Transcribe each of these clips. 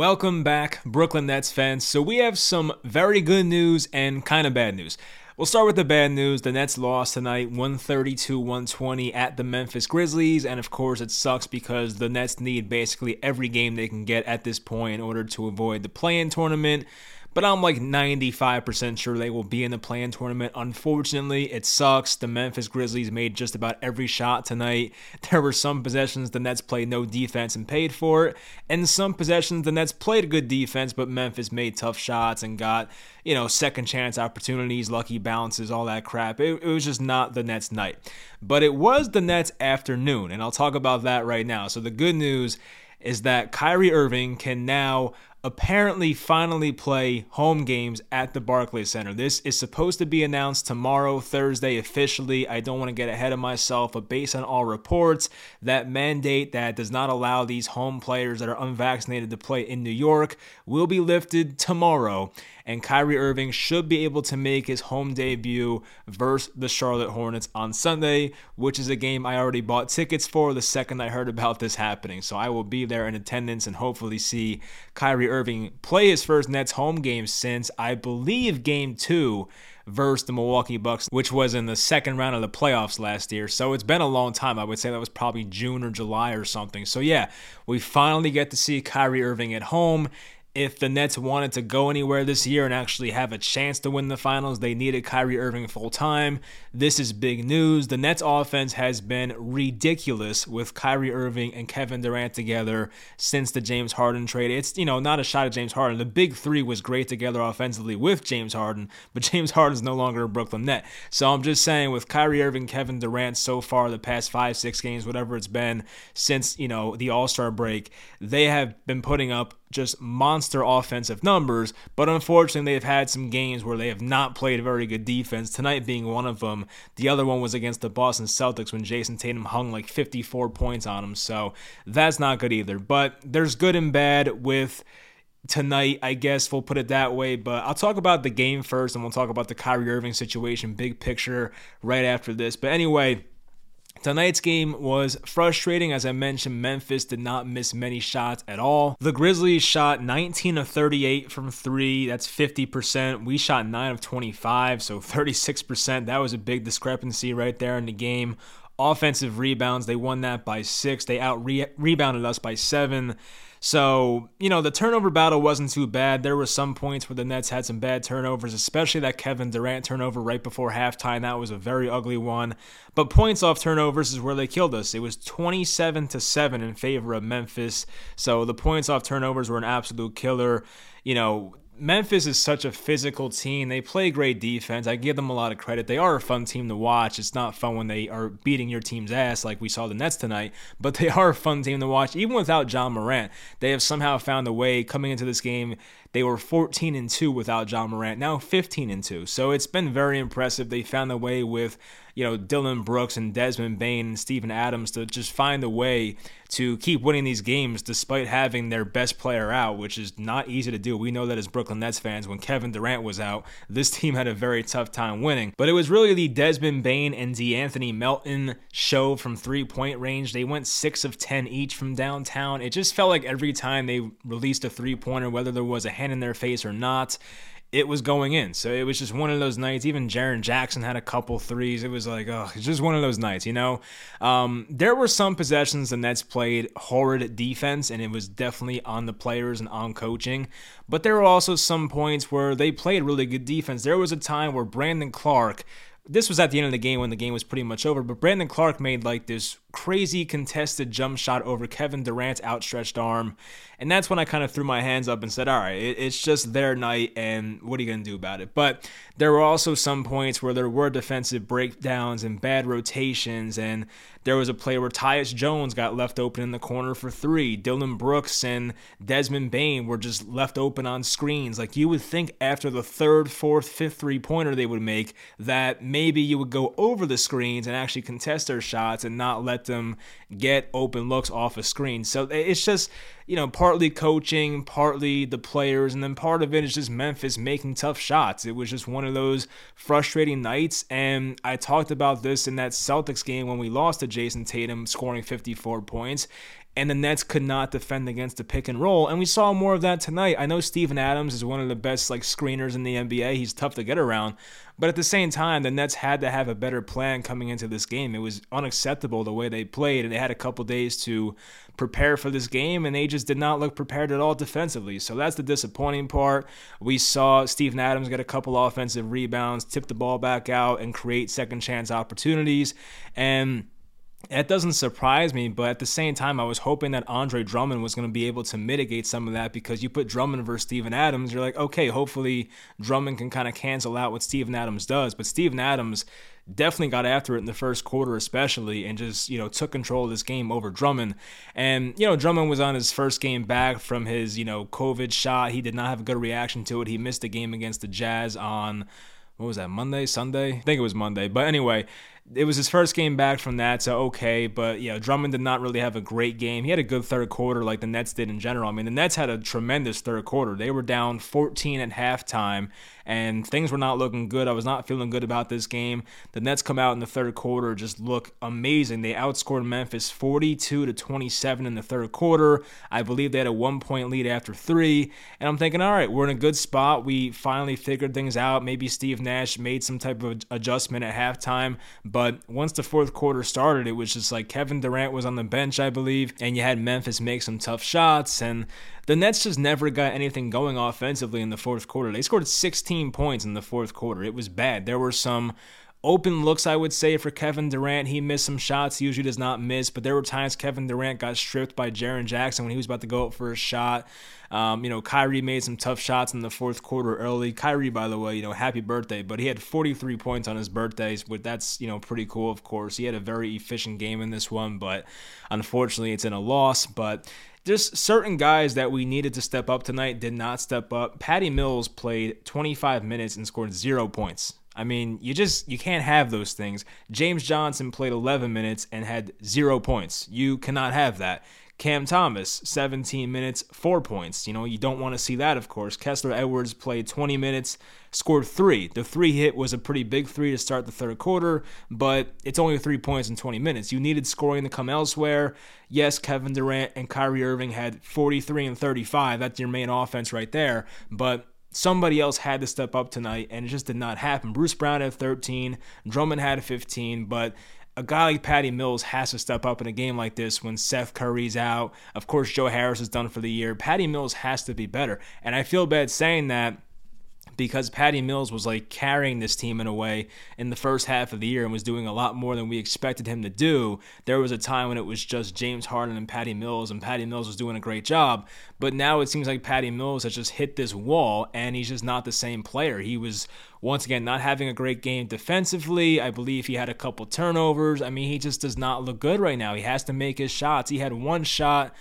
Welcome back, Brooklyn Nets fans. So, we have some very good news and kind of bad news. We'll start with the bad news. The Nets lost tonight 132 120 at the Memphis Grizzlies. And of course, it sucks because the Nets need basically every game they can get at this point in order to avoid the play in tournament but I'm like 95% sure they will be in the play-in tournament. Unfortunately, it sucks. The Memphis Grizzlies made just about every shot tonight. There were some possessions the Nets played no defense and paid for it, and some possessions the Nets played good defense, but Memphis made tough shots and got, you know, second chance opportunities, lucky bounces, all that crap. It, it was just not the Nets night. But it was the Nets afternoon, and I'll talk about that right now. So the good news is that Kyrie Irving can now apparently finally play home games at the Barclays Center. This is supposed to be announced tomorrow, Thursday, officially. I don't want to get ahead of myself, but based on all reports, that mandate that does not allow these home players that are unvaccinated to play in New York will be lifted tomorrow and Kyrie Irving should be able to make his home debut versus the Charlotte Hornets on Sunday, which is a game I already bought tickets for the second I heard about this happening. So I will be there in attendance and hopefully see Kyrie Irving play his first Nets home game since I believe game two versus the Milwaukee Bucks, which was in the second round of the playoffs last year. So it's been a long time. I would say that was probably June or July or something. So yeah, we finally get to see Kyrie Irving at home if the Nets wanted to go anywhere this year and actually have a chance to win the finals, they needed Kyrie Irving full time. This is big news. The Nets offense has been ridiculous with Kyrie Irving and Kevin Durant together since the James Harden trade. It's, you know, not a shot at James Harden. The big three was great together offensively with James Harden, but James Harden's no longer a Brooklyn Net. So I'm just saying with Kyrie Irving, Kevin Durant so far the past five, six games, whatever it's been since, you know, the All Star break, they have been putting up just monster offensive numbers, but unfortunately, they've had some games where they have not played a very good defense. Tonight being one of them. The other one was against the Boston Celtics when Jayson Tatum hung like 54 points on them, so that's not good either. But there's good and bad with tonight, I guess we'll put it that way. But I'll talk about the game first, and we'll talk about the Kyrie Irving situation, big picture, right after this. But anyway, Tonight's game was frustrating. As I mentioned, Memphis did not miss many shots at all. The Grizzlies shot 19 of 38 from three. That's 50%. We shot 9 of 25, so 36%. That was a big discrepancy right there in the game. Offensive rebounds, they won that by six. They out rebounded us by seven. So, you know, the turnover battle wasn't too bad. There were some points where the Nets had some bad turnovers, especially that Kevin Durant turnover right before halftime. That was a very ugly one. But points off turnovers is where they killed us. It was 27 to 7 in favor of Memphis. So the points off turnovers were an absolute killer. You know, Memphis is such a physical team. They play great defense. I give them a lot of credit. They are a fun team to watch. It's not fun when they are beating your team's ass like we saw the Nets tonight, but they are a fun team to watch. Even without Ja Morant, they have somehow found a way coming into this game. They were 14 and 2 without Ja Morant, now 15 and 2. So it's been very impressive. They found a way with you know, Dillon Brooks and Desmond Bane and Steven Adams to just find a way to keep winning these games despite having their best player out, which is not easy to do. We know that as Brooklyn Nets fans, when Kevin Durant was out, this team had a very tough time winning. But it was really the Desmond Bane and De'Anthony Melton show from three point range. They went six of 10 each from downtown. It just felt like every time they released a three pointer, whether there was a hand in their face or not, it was going in. So it was just one of those nights. Even Jaren Jackson had a couple threes. It was like, oh, it's just one of those nights, you know? Um, there were some possessions the Nets played horrid defense, and it was definitely on the players and on coaching. But there were also some points where they played really good defense. There was a time where Brandon Clarke. this was at the end of the game when the game was pretty much over, but Brandon Clarke made like this crazy contested jump shot over Kevin Durant's outstretched arm. And that's when I kind of threw my hands up and said, all right, it's just their night, and what are you going to do about it? But there were also some points where there were defensive breakdowns and bad rotations, and there was a play where Tyus Jones got left open in the corner for three. Dillon Brooks and Desmond Bane were just left open on screens. Like you would think after the third, fourth, fifth three pointer they would make, that maybe you would go over the screens and actually contest their shots and not let them get open looks off a screen. So it's just, you know, partly coaching, partly the players, and then part of it is just Memphis making tough shots. It was just one of those frustrating nights. And I talked about this in that Celtics game when we lost to Jayson Tatum scoring 54 points and the Nets could not defend against the pick and roll. And we saw more of that tonight. I know Steven Adams is one of the best like screeners in the NBA. He's tough to get around, but at the same time, the Nets had to have a better plan coming into this game. It was unacceptable the way they played, and they had a couple days to prepare for this game, and they just did not look prepared at all defensively. So that's the disappointing part. We saw Steven Adams get a couple offensive rebounds, tip the ball back out, and create second chance opportunities. And it doesn't surprise me, but at the same time, I was hoping that Andre Drummond was going to be able to mitigate some of that because you put Drummond versus Steven Adams, you're like, okay, hopefully Drummond can kind of cancel out what Steven Adams does. But Steven Adams definitely got after it in the first quarter, especially, and just, you know, took control of this game over Drummond. And, you know, Drummond was on his first game back from his, you know, COVID shot. He did not have a good reaction to it. He missed the game against the Jazz on what was that Monday, Sunday? I think it was Monday. But anyway, it was his first game back from that, so okay. But yeah, Drummond did not really have a great game. He had a good third quarter, like the Nets did in general. I mean, the Nets had a tremendous third quarter. They were down 14 at halftime, and things were not looking good. I was not feeling good about this game. The Nets come out in the third quarter, just look amazing. They outscored Memphis 42 to 27 in the third quarter. I believe they had a one point lead after three, and I'm thinking, all right, we're in a good spot. We finally figured things out. Maybe Steve Nash made some type of adjustment at halftime, but once the fourth quarter started, it was just like Kevin Durant was on the bench, I believe, and you had Memphis make some tough shots, and the Nets just never got anything going offensively in the fourth quarter. They scored 16 points in the fourth quarter. It was bad. There were some open looks, I would say, for Kevin Durant. He missed some shots. He usually does not miss, but there were times Kevin Durant got stripped by Jaren Jackson when he was about to go up for a shot. Um, you know, Kyrie made some tough shots in the fourth quarter early. Kyrie, by the way, you know, happy birthday, but he had 43 points on his birthdays, but that's, you know, pretty cool, of course. He had a very efficient game in this one, but unfortunately it's in a loss. But just certain guys that we needed to step up tonight did not step up. Patty Mills played 25 minutes and scored zero points. I mean, you just you can't have those things. James Johnson played 11 minutes and had 0 points. You cannot have that. Cam Thomas, 17 minutes, 4 points. You know, you don't want to see that, of course. Kessler Edwards played 20 minutes, scored 3. The 3 hit was a pretty big 3 to start the third quarter, but it's only 3 points in 20 minutes. You needed scoring to come elsewhere. Yes, Kevin Durant and Kyrie Irving had 43 and 35. That's your main offense right there, but somebody else had to step up tonight, and it just did not happen. Bruce Brown had 13, Drummond had 15, but a guy like Patty Mills has to step up in a game like this when Seth Curry's out. Of course, Joe Harris is done for the year. Patty Mills has to be better. And I feel bad saying that because Patty Mills was like carrying this team in a way in the first half of the year and was doing a lot more than we expected him to do. There was a time when it was just James Harden and Patty Mills, and Patty Mills was doing a great job. But now it seems like Patty Mills has just hit this wall and he's just not the same player. He was once again not having a great game defensively. I believe he had a couple turnovers. I mean, he just does not look good right now. He has to make his shots. He had one shot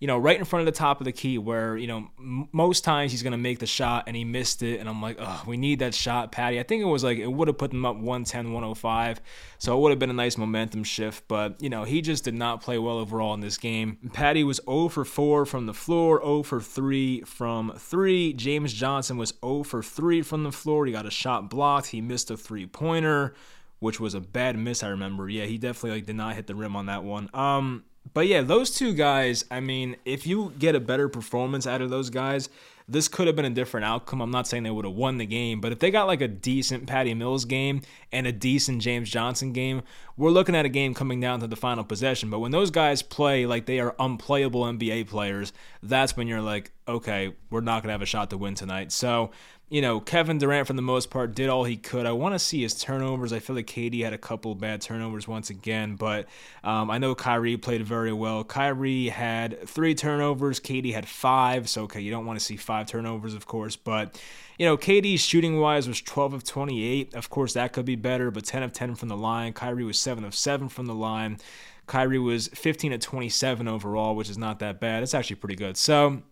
you know, right in front of the top of the key where, you know, m- most times he's going to make the shot and he missed it. And I'm like, oh, we need that shot, Patty. I think it was like, it would have put them up 110, 105. So it would have been a nice momentum shift. But, you know, he just did not play well overall in this game. Patty was 0 for 4 from the floor, 0 for 3 from 3. James Johnson was 0 for 3 from the floor. He got a shot blocked. He missed a three pointer, which was a bad miss, I remember. Yeah, he definitely like did not hit the rim on that one. Um, but yeah, those two guys, I mean, if you get a better performance out of those guys, this could have been a different outcome. I'm not saying they would have won the game, but if they got like a decent Patty Mills game and a decent James Johnson game, we're looking at a game coming down to the final possession. But when those guys play like they are unplayable NBA players, that's when you're like, okay, we're not going to have a shot to win tonight. So you know, Kevin Durant, for the most part, did all he could. I want to see his turnovers. I feel like KD had a couple bad turnovers once again, but um, I know Kyrie played very well. Kyrie had three turnovers, KD had five. So, okay, you don't want to see five turnovers, of course, but, you know, KD shooting wise was 12 of 28. Of course, that could be better, but 10 of 10 from the line. Kyrie was 7 of 7 from the line. Kyrie was 15 of 27 overall, which is not that bad. It's actually pretty good. So,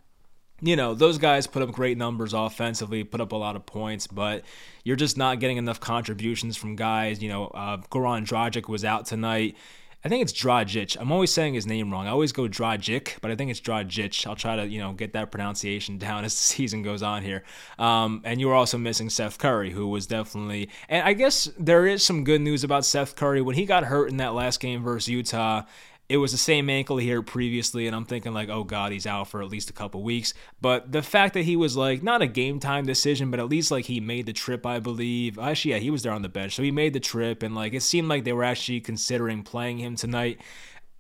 you know, those guys put up great numbers offensively, put up a lot of points, but you're just not getting enough contributions from guys. You know, uh, Goran Dragic was out tonight. I think it's Dragic. I'm always saying his name wrong. I always go Dragic, but I think it's Dragic. I'll try to, you know, get that pronunciation down as the season goes on here. Um, and you were also missing Seth Curry, who was definitely. And I guess there is some good news about Seth Curry. When he got hurt in that last game versus Utah, it was the same ankle here previously, and I'm thinking like, oh god, he's out for at least a couple weeks. But the fact that he was like not a game time decision, but at least like he made the trip, I believe. Actually, yeah, he was there on the bench, so he made the trip, and like it seemed like they were actually considering playing him tonight.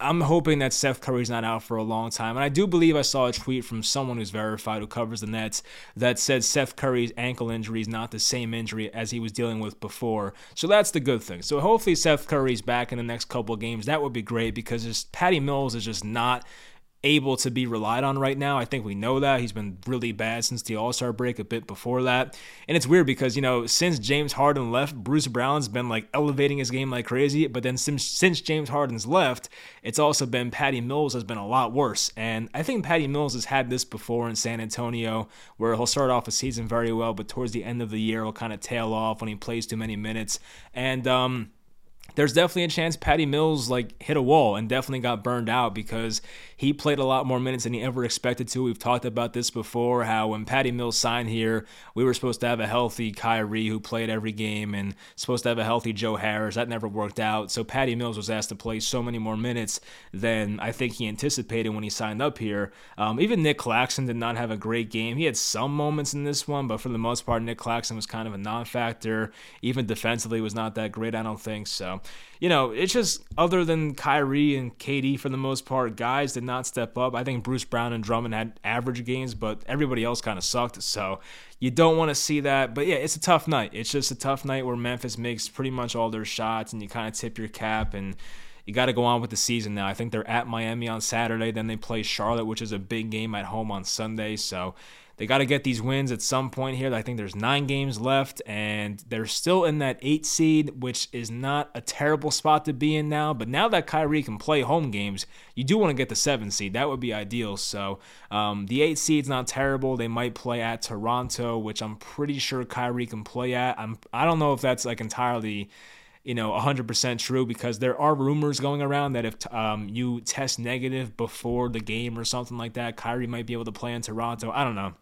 I'm hoping that Seth Curry's not out for a long time. And I do believe I saw a tweet from someone who's verified who covers the Nets that said Seth Curry's ankle injury is not the same injury as he was dealing with before. So that's the good thing. So hopefully Seth Curry's back in the next couple games. That would be great because Patty Mills is just not able to be relied on right now. I think we know that. He's been really bad since the All Star break, a bit before that. And it's weird because, you know, since James Harden left, Bruce Brown's been like elevating his game like crazy. But then since, since James Harden's left, it's also been Patty Mills has been a lot worse. And I think Patty Mills has had this before in San Antonio, where he'll start off a season very well, but towards the end of the year, he'll kind of tail off when he plays too many minutes. And, um, there's definitely a chance Patty Mills like hit a wall and definitely got burned out because he played a lot more minutes than he ever expected to. We've talked about this before how when Patty Mills signed here, we were supposed to have a healthy Kyrie who played every game and supposed to have a healthy Joe Harris. That never worked out. So Patty Mills was asked to play so many more minutes than I think he anticipated when he signed up here. Um, even Nick Claxton did not have a great game. He had some moments in this one, but for the most part, Nick Claxton was kind of a non factor. Even defensively was not that great, I don't think. So you know, it's just other than Kyrie and KD for the most part, guys did not step up. I think Bruce Brown and Drummond had average games, but everybody else kind of sucked. So you don't want to see that. But yeah, it's a tough night. It's just a tough night where Memphis makes pretty much all their shots and you kind of tip your cap and you got to go on with the season now. I think they're at Miami on Saturday, then they play Charlotte, which is a big game at home on Sunday. So they got to get these wins at some point here. I think there's nine games left, and they're still in that eight seed, which is not a terrible spot to be in now. But now that Kyrie can play home games, you do want to get the seven seed. That would be ideal. So um, the eight seed's not terrible. They might play at Toronto, which I'm pretty sure Kyrie can play at. I'm I don't know if that's like entirely you know 100% true because there are rumors going around that if um, you test negative before the game or something like that, Kyrie might be able to play in Toronto. I don't know.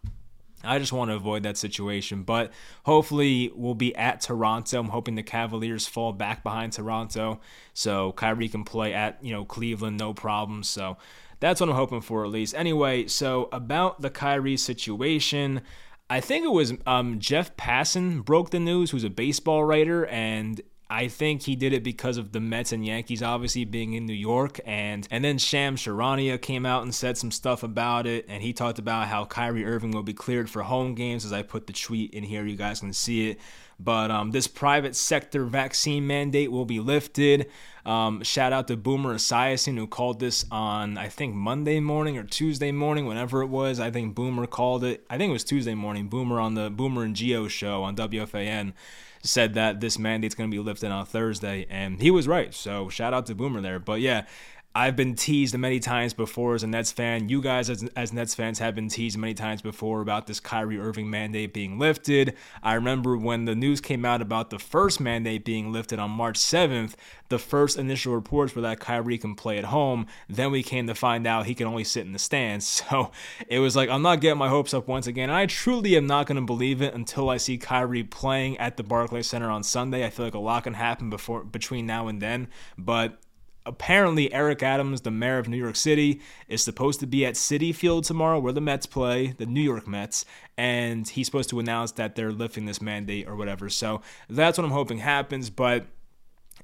I just want to avoid that situation, but hopefully we'll be at Toronto. I'm hoping the Cavaliers fall back behind Toronto so Kyrie can play at, you know, Cleveland no problem. So that's what I'm hoping for at least. Anyway, so about the Kyrie situation, I think it was um, Jeff Passan broke the news, who's a baseball writer, and I think he did it because of the Mets and Yankees obviously being in New York. And and then Shams Charania came out and said some stuff about it. And he talked about how Kyrie Irving will be cleared for home games as I put the tweet in here. You guys can see it but um, this private sector vaccine mandate will be lifted. Um, shout out to Boomer Esiason who called this on I think Monday morning or Tuesday morning, whenever it was. I think Boomer called it. I think it was Tuesday morning. Boomer on the Boomer and Gio show on WFAN said that this mandate's going to be lifted on Thursday, and he was right. So shout out to Boomer there. But yeah, I've been teased many times before as a Nets fan. You guys, as, as Nets fans, have been teased many times before about this Kyrie Irving mandate being lifted. I remember when the news came out about the first mandate being lifted on March 7th, the first initial reports were that Kyrie can play at home. Then we came to find out he can only sit in the stands. So it was like, I'm not getting my hopes up once again. I truly am not going to believe it until I see Kyrie playing at the Barclays Center on Sunday. I feel like a lot can happen before between now and then. But apparently Eric Adams, the mayor of New York City, is supposed to be at Citi Field tomorrow where the Mets play, the New York Mets, and he's supposed to announce that they're lifting this mandate or whatever. So that's what I'm hoping happens, but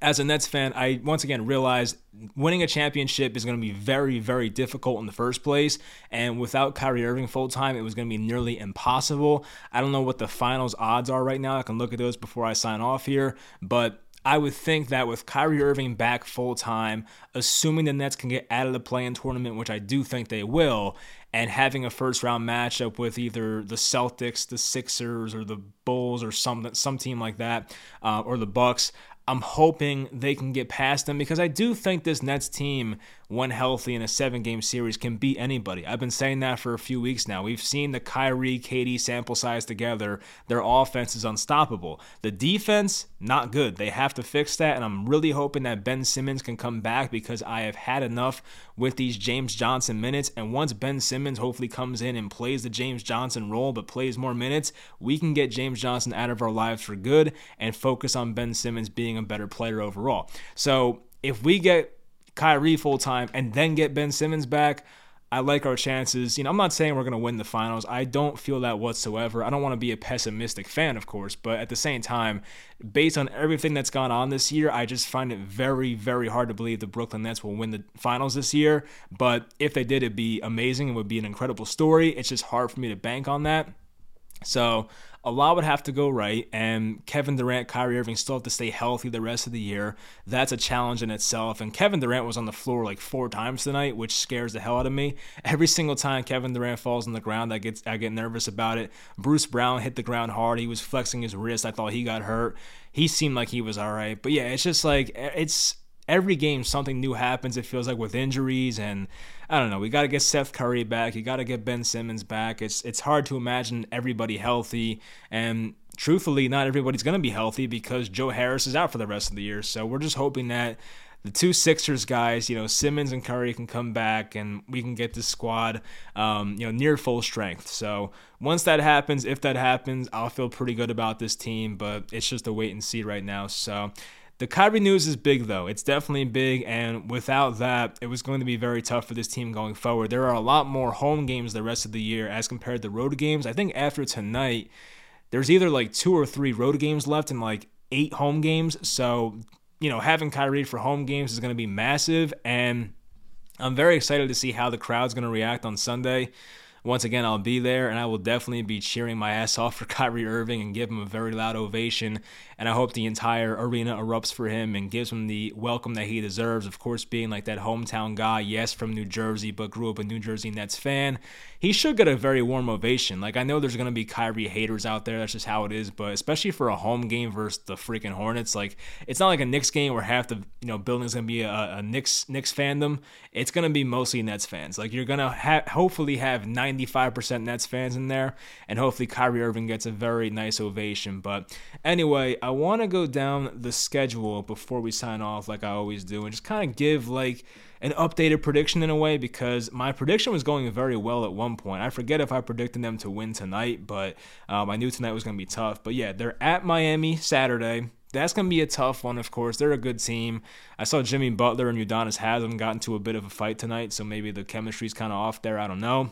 as a Nets fan, I once again realized winning a championship is going to be very, very difficult in the first place. And without Kyrie Irving full time, it was going to be nearly impossible. I don't know what the finals odds are right now. I can look at those before I sign off here. But I would think that with Kyrie Irving back full time, assuming the Nets can get out of the play-in tournament, which I do think they will, and having a first round matchup with either the Celtics, the Sixers, or the Bulls, or some some team like that, uh, or the Bucks, I'm hoping they can get past them because I do think this Nets team, when healthy in a seven game series, can beat anybody. I've been saying that for a few weeks now. We've seen the Kyrie KD sample size together. Their offense is unstoppable. The defense, not good. They have to fix that, and I'm really hoping that Ben Simmons can come back because I have had enough with these James Johnson minutes. And once Ben Simmons hopefully comes in and plays the James Johnson role but plays more minutes, we can get James Johnson out of our lives for good and focus on Ben Simmons being a better player overall. So if we get Kyrie full time and then get Ben Simmons back, I like our chances. You know, I'm not saying we're going to win the finals. I don't feel that whatsoever. I don't want to be a pessimistic fan, of course, but at the same time, based on everything that's gone on this year, I just find it very, very hard to believe the Brooklyn Nets will win the finals this year. But if they did, it'd be amazing. It would be an incredible story. It's just hard for me to bank on that. So a lot would have to go right, and Kevin Durant, Kyrie Irving still have to stay healthy the rest of the year. That's a challenge in itself. And Kevin Durant was on the floor like four times tonight, which scares the hell out of me. Every single time Kevin Durant falls on the ground, I get I get nervous about it. Bruce Brown hit the ground hard. He was flexing his wrist. I thought he got hurt. He seemed like he was all right, but yeah, it's just like it's every game something new happens. It feels like with injuries and I don't know. We got to get Seth Curry back. You got to get Ben Simmons back. It's it's hard to imagine everybody healthy and truthfully, not everybody's going to be healthy because Joe Harris is out for the rest of the year. So we're just hoping that the two Sixers guys, you know, Simmons and Curry can come back and we can get this squad, um, you know, near full strength. So once that happens, if that happens, I'll feel pretty good about this team, but it's just a wait and see right now. So the Kyrie news is big, though. It's definitely big, and without that, it was going to be very tough for this team going forward. There are a lot more home games the rest of the year as compared to road games. I think after tonight, there's either like two or three road games left and like eight home games. So, you know, having Kyrie for home games is going to be massive, and I'm very excited to see how the crowd's going to react on Sunday. Once again, I'll be there and I will definitely be cheering my ass off for Kyrie Irving and give him a very loud ovation. And I hope the entire arena erupts for him and gives him the welcome that he deserves. Of course, being like that hometown guy, yes, from New Jersey, but grew up a New Jersey Nets fan, he should get a very warm ovation. Like, I know there's going to be Kyrie haters out there. That's just how it is. But especially for a home game versus the freaking Hornets, like, it's not like a Knicks game where half the you know building's going to be a, a Knicks, Knicks fandom. It's going to be mostly Nets fans. Like, you're going to ha- hopefully have 95% Nets fans in there. And hopefully Kyrie Irving gets a very nice ovation. But anyway, I want to go down the schedule before we sign off, like I always do, and just kind of give like an updated prediction in a way because my prediction was going very well at one point. I forget if I predicted them to win tonight, but um, I knew tonight was going to be tough. But yeah, they're at Miami Saturday. That's going to be a tough one, of course. They're a good team. I saw Jimmy Butler and Udonis Haslem got into a bit of a fight tonight, so maybe the chemistry's kind of off there. I don't know.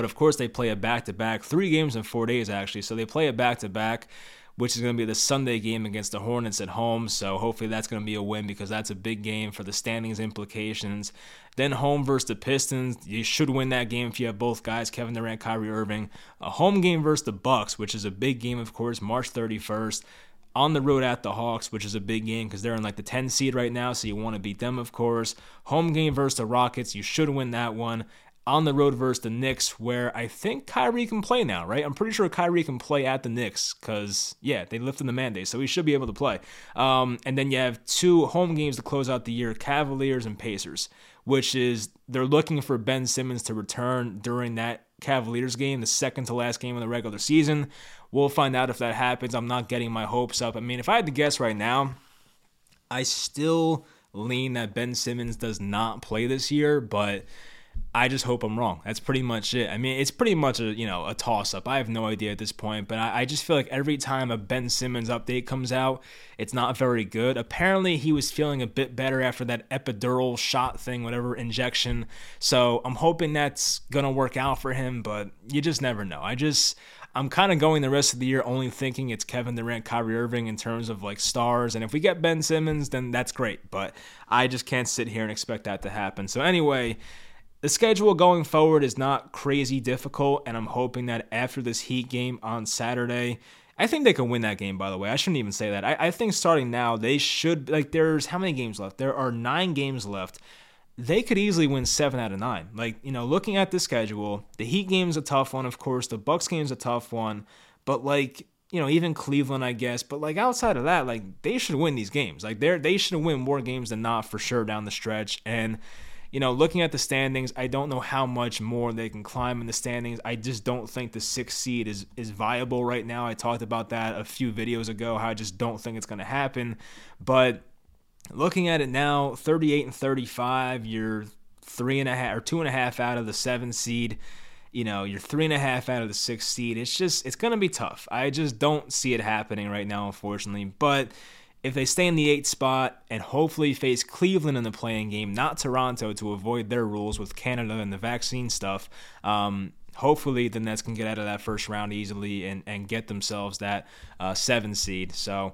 But of course, they play a back to back, three games in four days, actually. So they play a back to back which is going to be the Sunday game against the Hornets at home. So hopefully that's going to be a win because that's a big game for the standings implications. Then home versus the Pistons. You should win that game if you have both guys, Kevin Durant, Kyrie Irving. A home game versus the Bucks, which is a big game, of course, March 31st. On the road at the Hawks, which is a big game because they're in like the 10 seed right now, so you want to beat them, of course. Home game versus the Rockets, you should win that one on the road versus the Knicks, where I think Kyrie can play now, right? I'm pretty sure Kyrie can play at the Knicks because, yeah, they lifted the mandate, so he should be able to play. Um, and then you have two home games to close out the year Cavaliers and Pacers, which is they're looking for Ben Simmons to return during that Cavaliers game, the second to last game of the regular season. We'll find out if that happens. I'm not getting my hopes up. I mean, if I had to guess right now, I still lean that Ben Simmons does not play this year, but I just hope I'm wrong. That's pretty much it. I mean, it's pretty much a you know a toss up. I have no idea at this point, but I, I, just feel like every time a Ben Simmons update comes out, it's not very good. Apparently, he was feeling a bit better after that epidural shot thing, whatever injection. So I'm hoping that's gonna work out for him, but you just never know. I just I'm kind of going the rest of the year only thinking it's Kevin Durant, Kyrie Irving in terms of like stars. And if we get Ben Simmons, then that's great. But I just can't sit here and expect that to happen. So anyway. The schedule going forward is not crazy difficult, and I'm hoping that after this Heat game on Saturday, I think they can win that game, by the way. I shouldn't even say that. I, I think starting now, they should, like, there's how many games left? There are nine games left. They could easily win seven out of nine. Like, you know, looking at the schedule, the Heat game's a tough one, of course. The Bucks game's a tough one. But, like, you know, even Cleveland, I guess. But like outside of that, like they should win these games. Like they're they should win more games than not for sure down the stretch. And you know, looking at the standings, I don't know how much more they can climb in the standings. I just don't think the sixth seed is is viable right now. I talked about that a few videos ago. How I just don't think it's going to happen. But looking at it now, 38 and 35, you're three and a half or two and a half out of the seven seed. You know, you're three and a half out of the sixth seed. It's just it's going to be tough. I just don't see it happening right now, unfortunately. But if they stay in the eighth spot and hopefully face Cleveland in the play-in game, not Toronto, to avoid their rules with Canada and the vaccine stuff, um, hopefully the Nets can get out of that first round easily and, and get themselves that uh, seven seed. So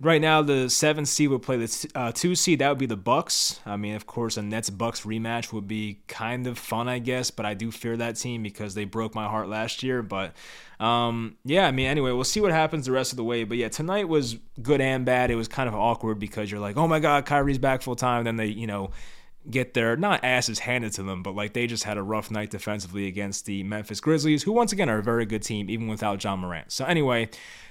right now the seven seed would play the uh, two seed. That would be the Bucks. I mean, of course, a Nets Bucks rematch would be kind of fun, I guess. But I do fear that team because they broke my heart last year. But um, yeah, I mean, anyway, we'll see what happens the rest of the way. But yeah, tonight was good and bad. It was kind of awkward because you're like, oh my god, Kyrie's back full time. Then they, you know get their not asses handed to them, but like they just had a rough night defensively against the Memphis Grizzlies, who once again are a very good team even without Ja Morant. So anyway,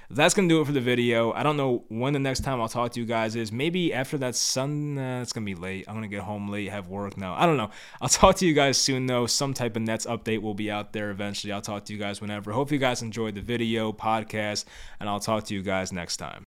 that's gonna do it for the video. I don't know when the next time I'll talk to you guys is. Maybe after that sun. It's gonna be late. I'm gonna get home late, have work. now. I don't know. I'll talk to you guys soon though. Some type of Nets update will be out there eventually. I'll talk to you guys whenever. Hope you guys enjoyed the video podcast, and I'll talk to you guys next time.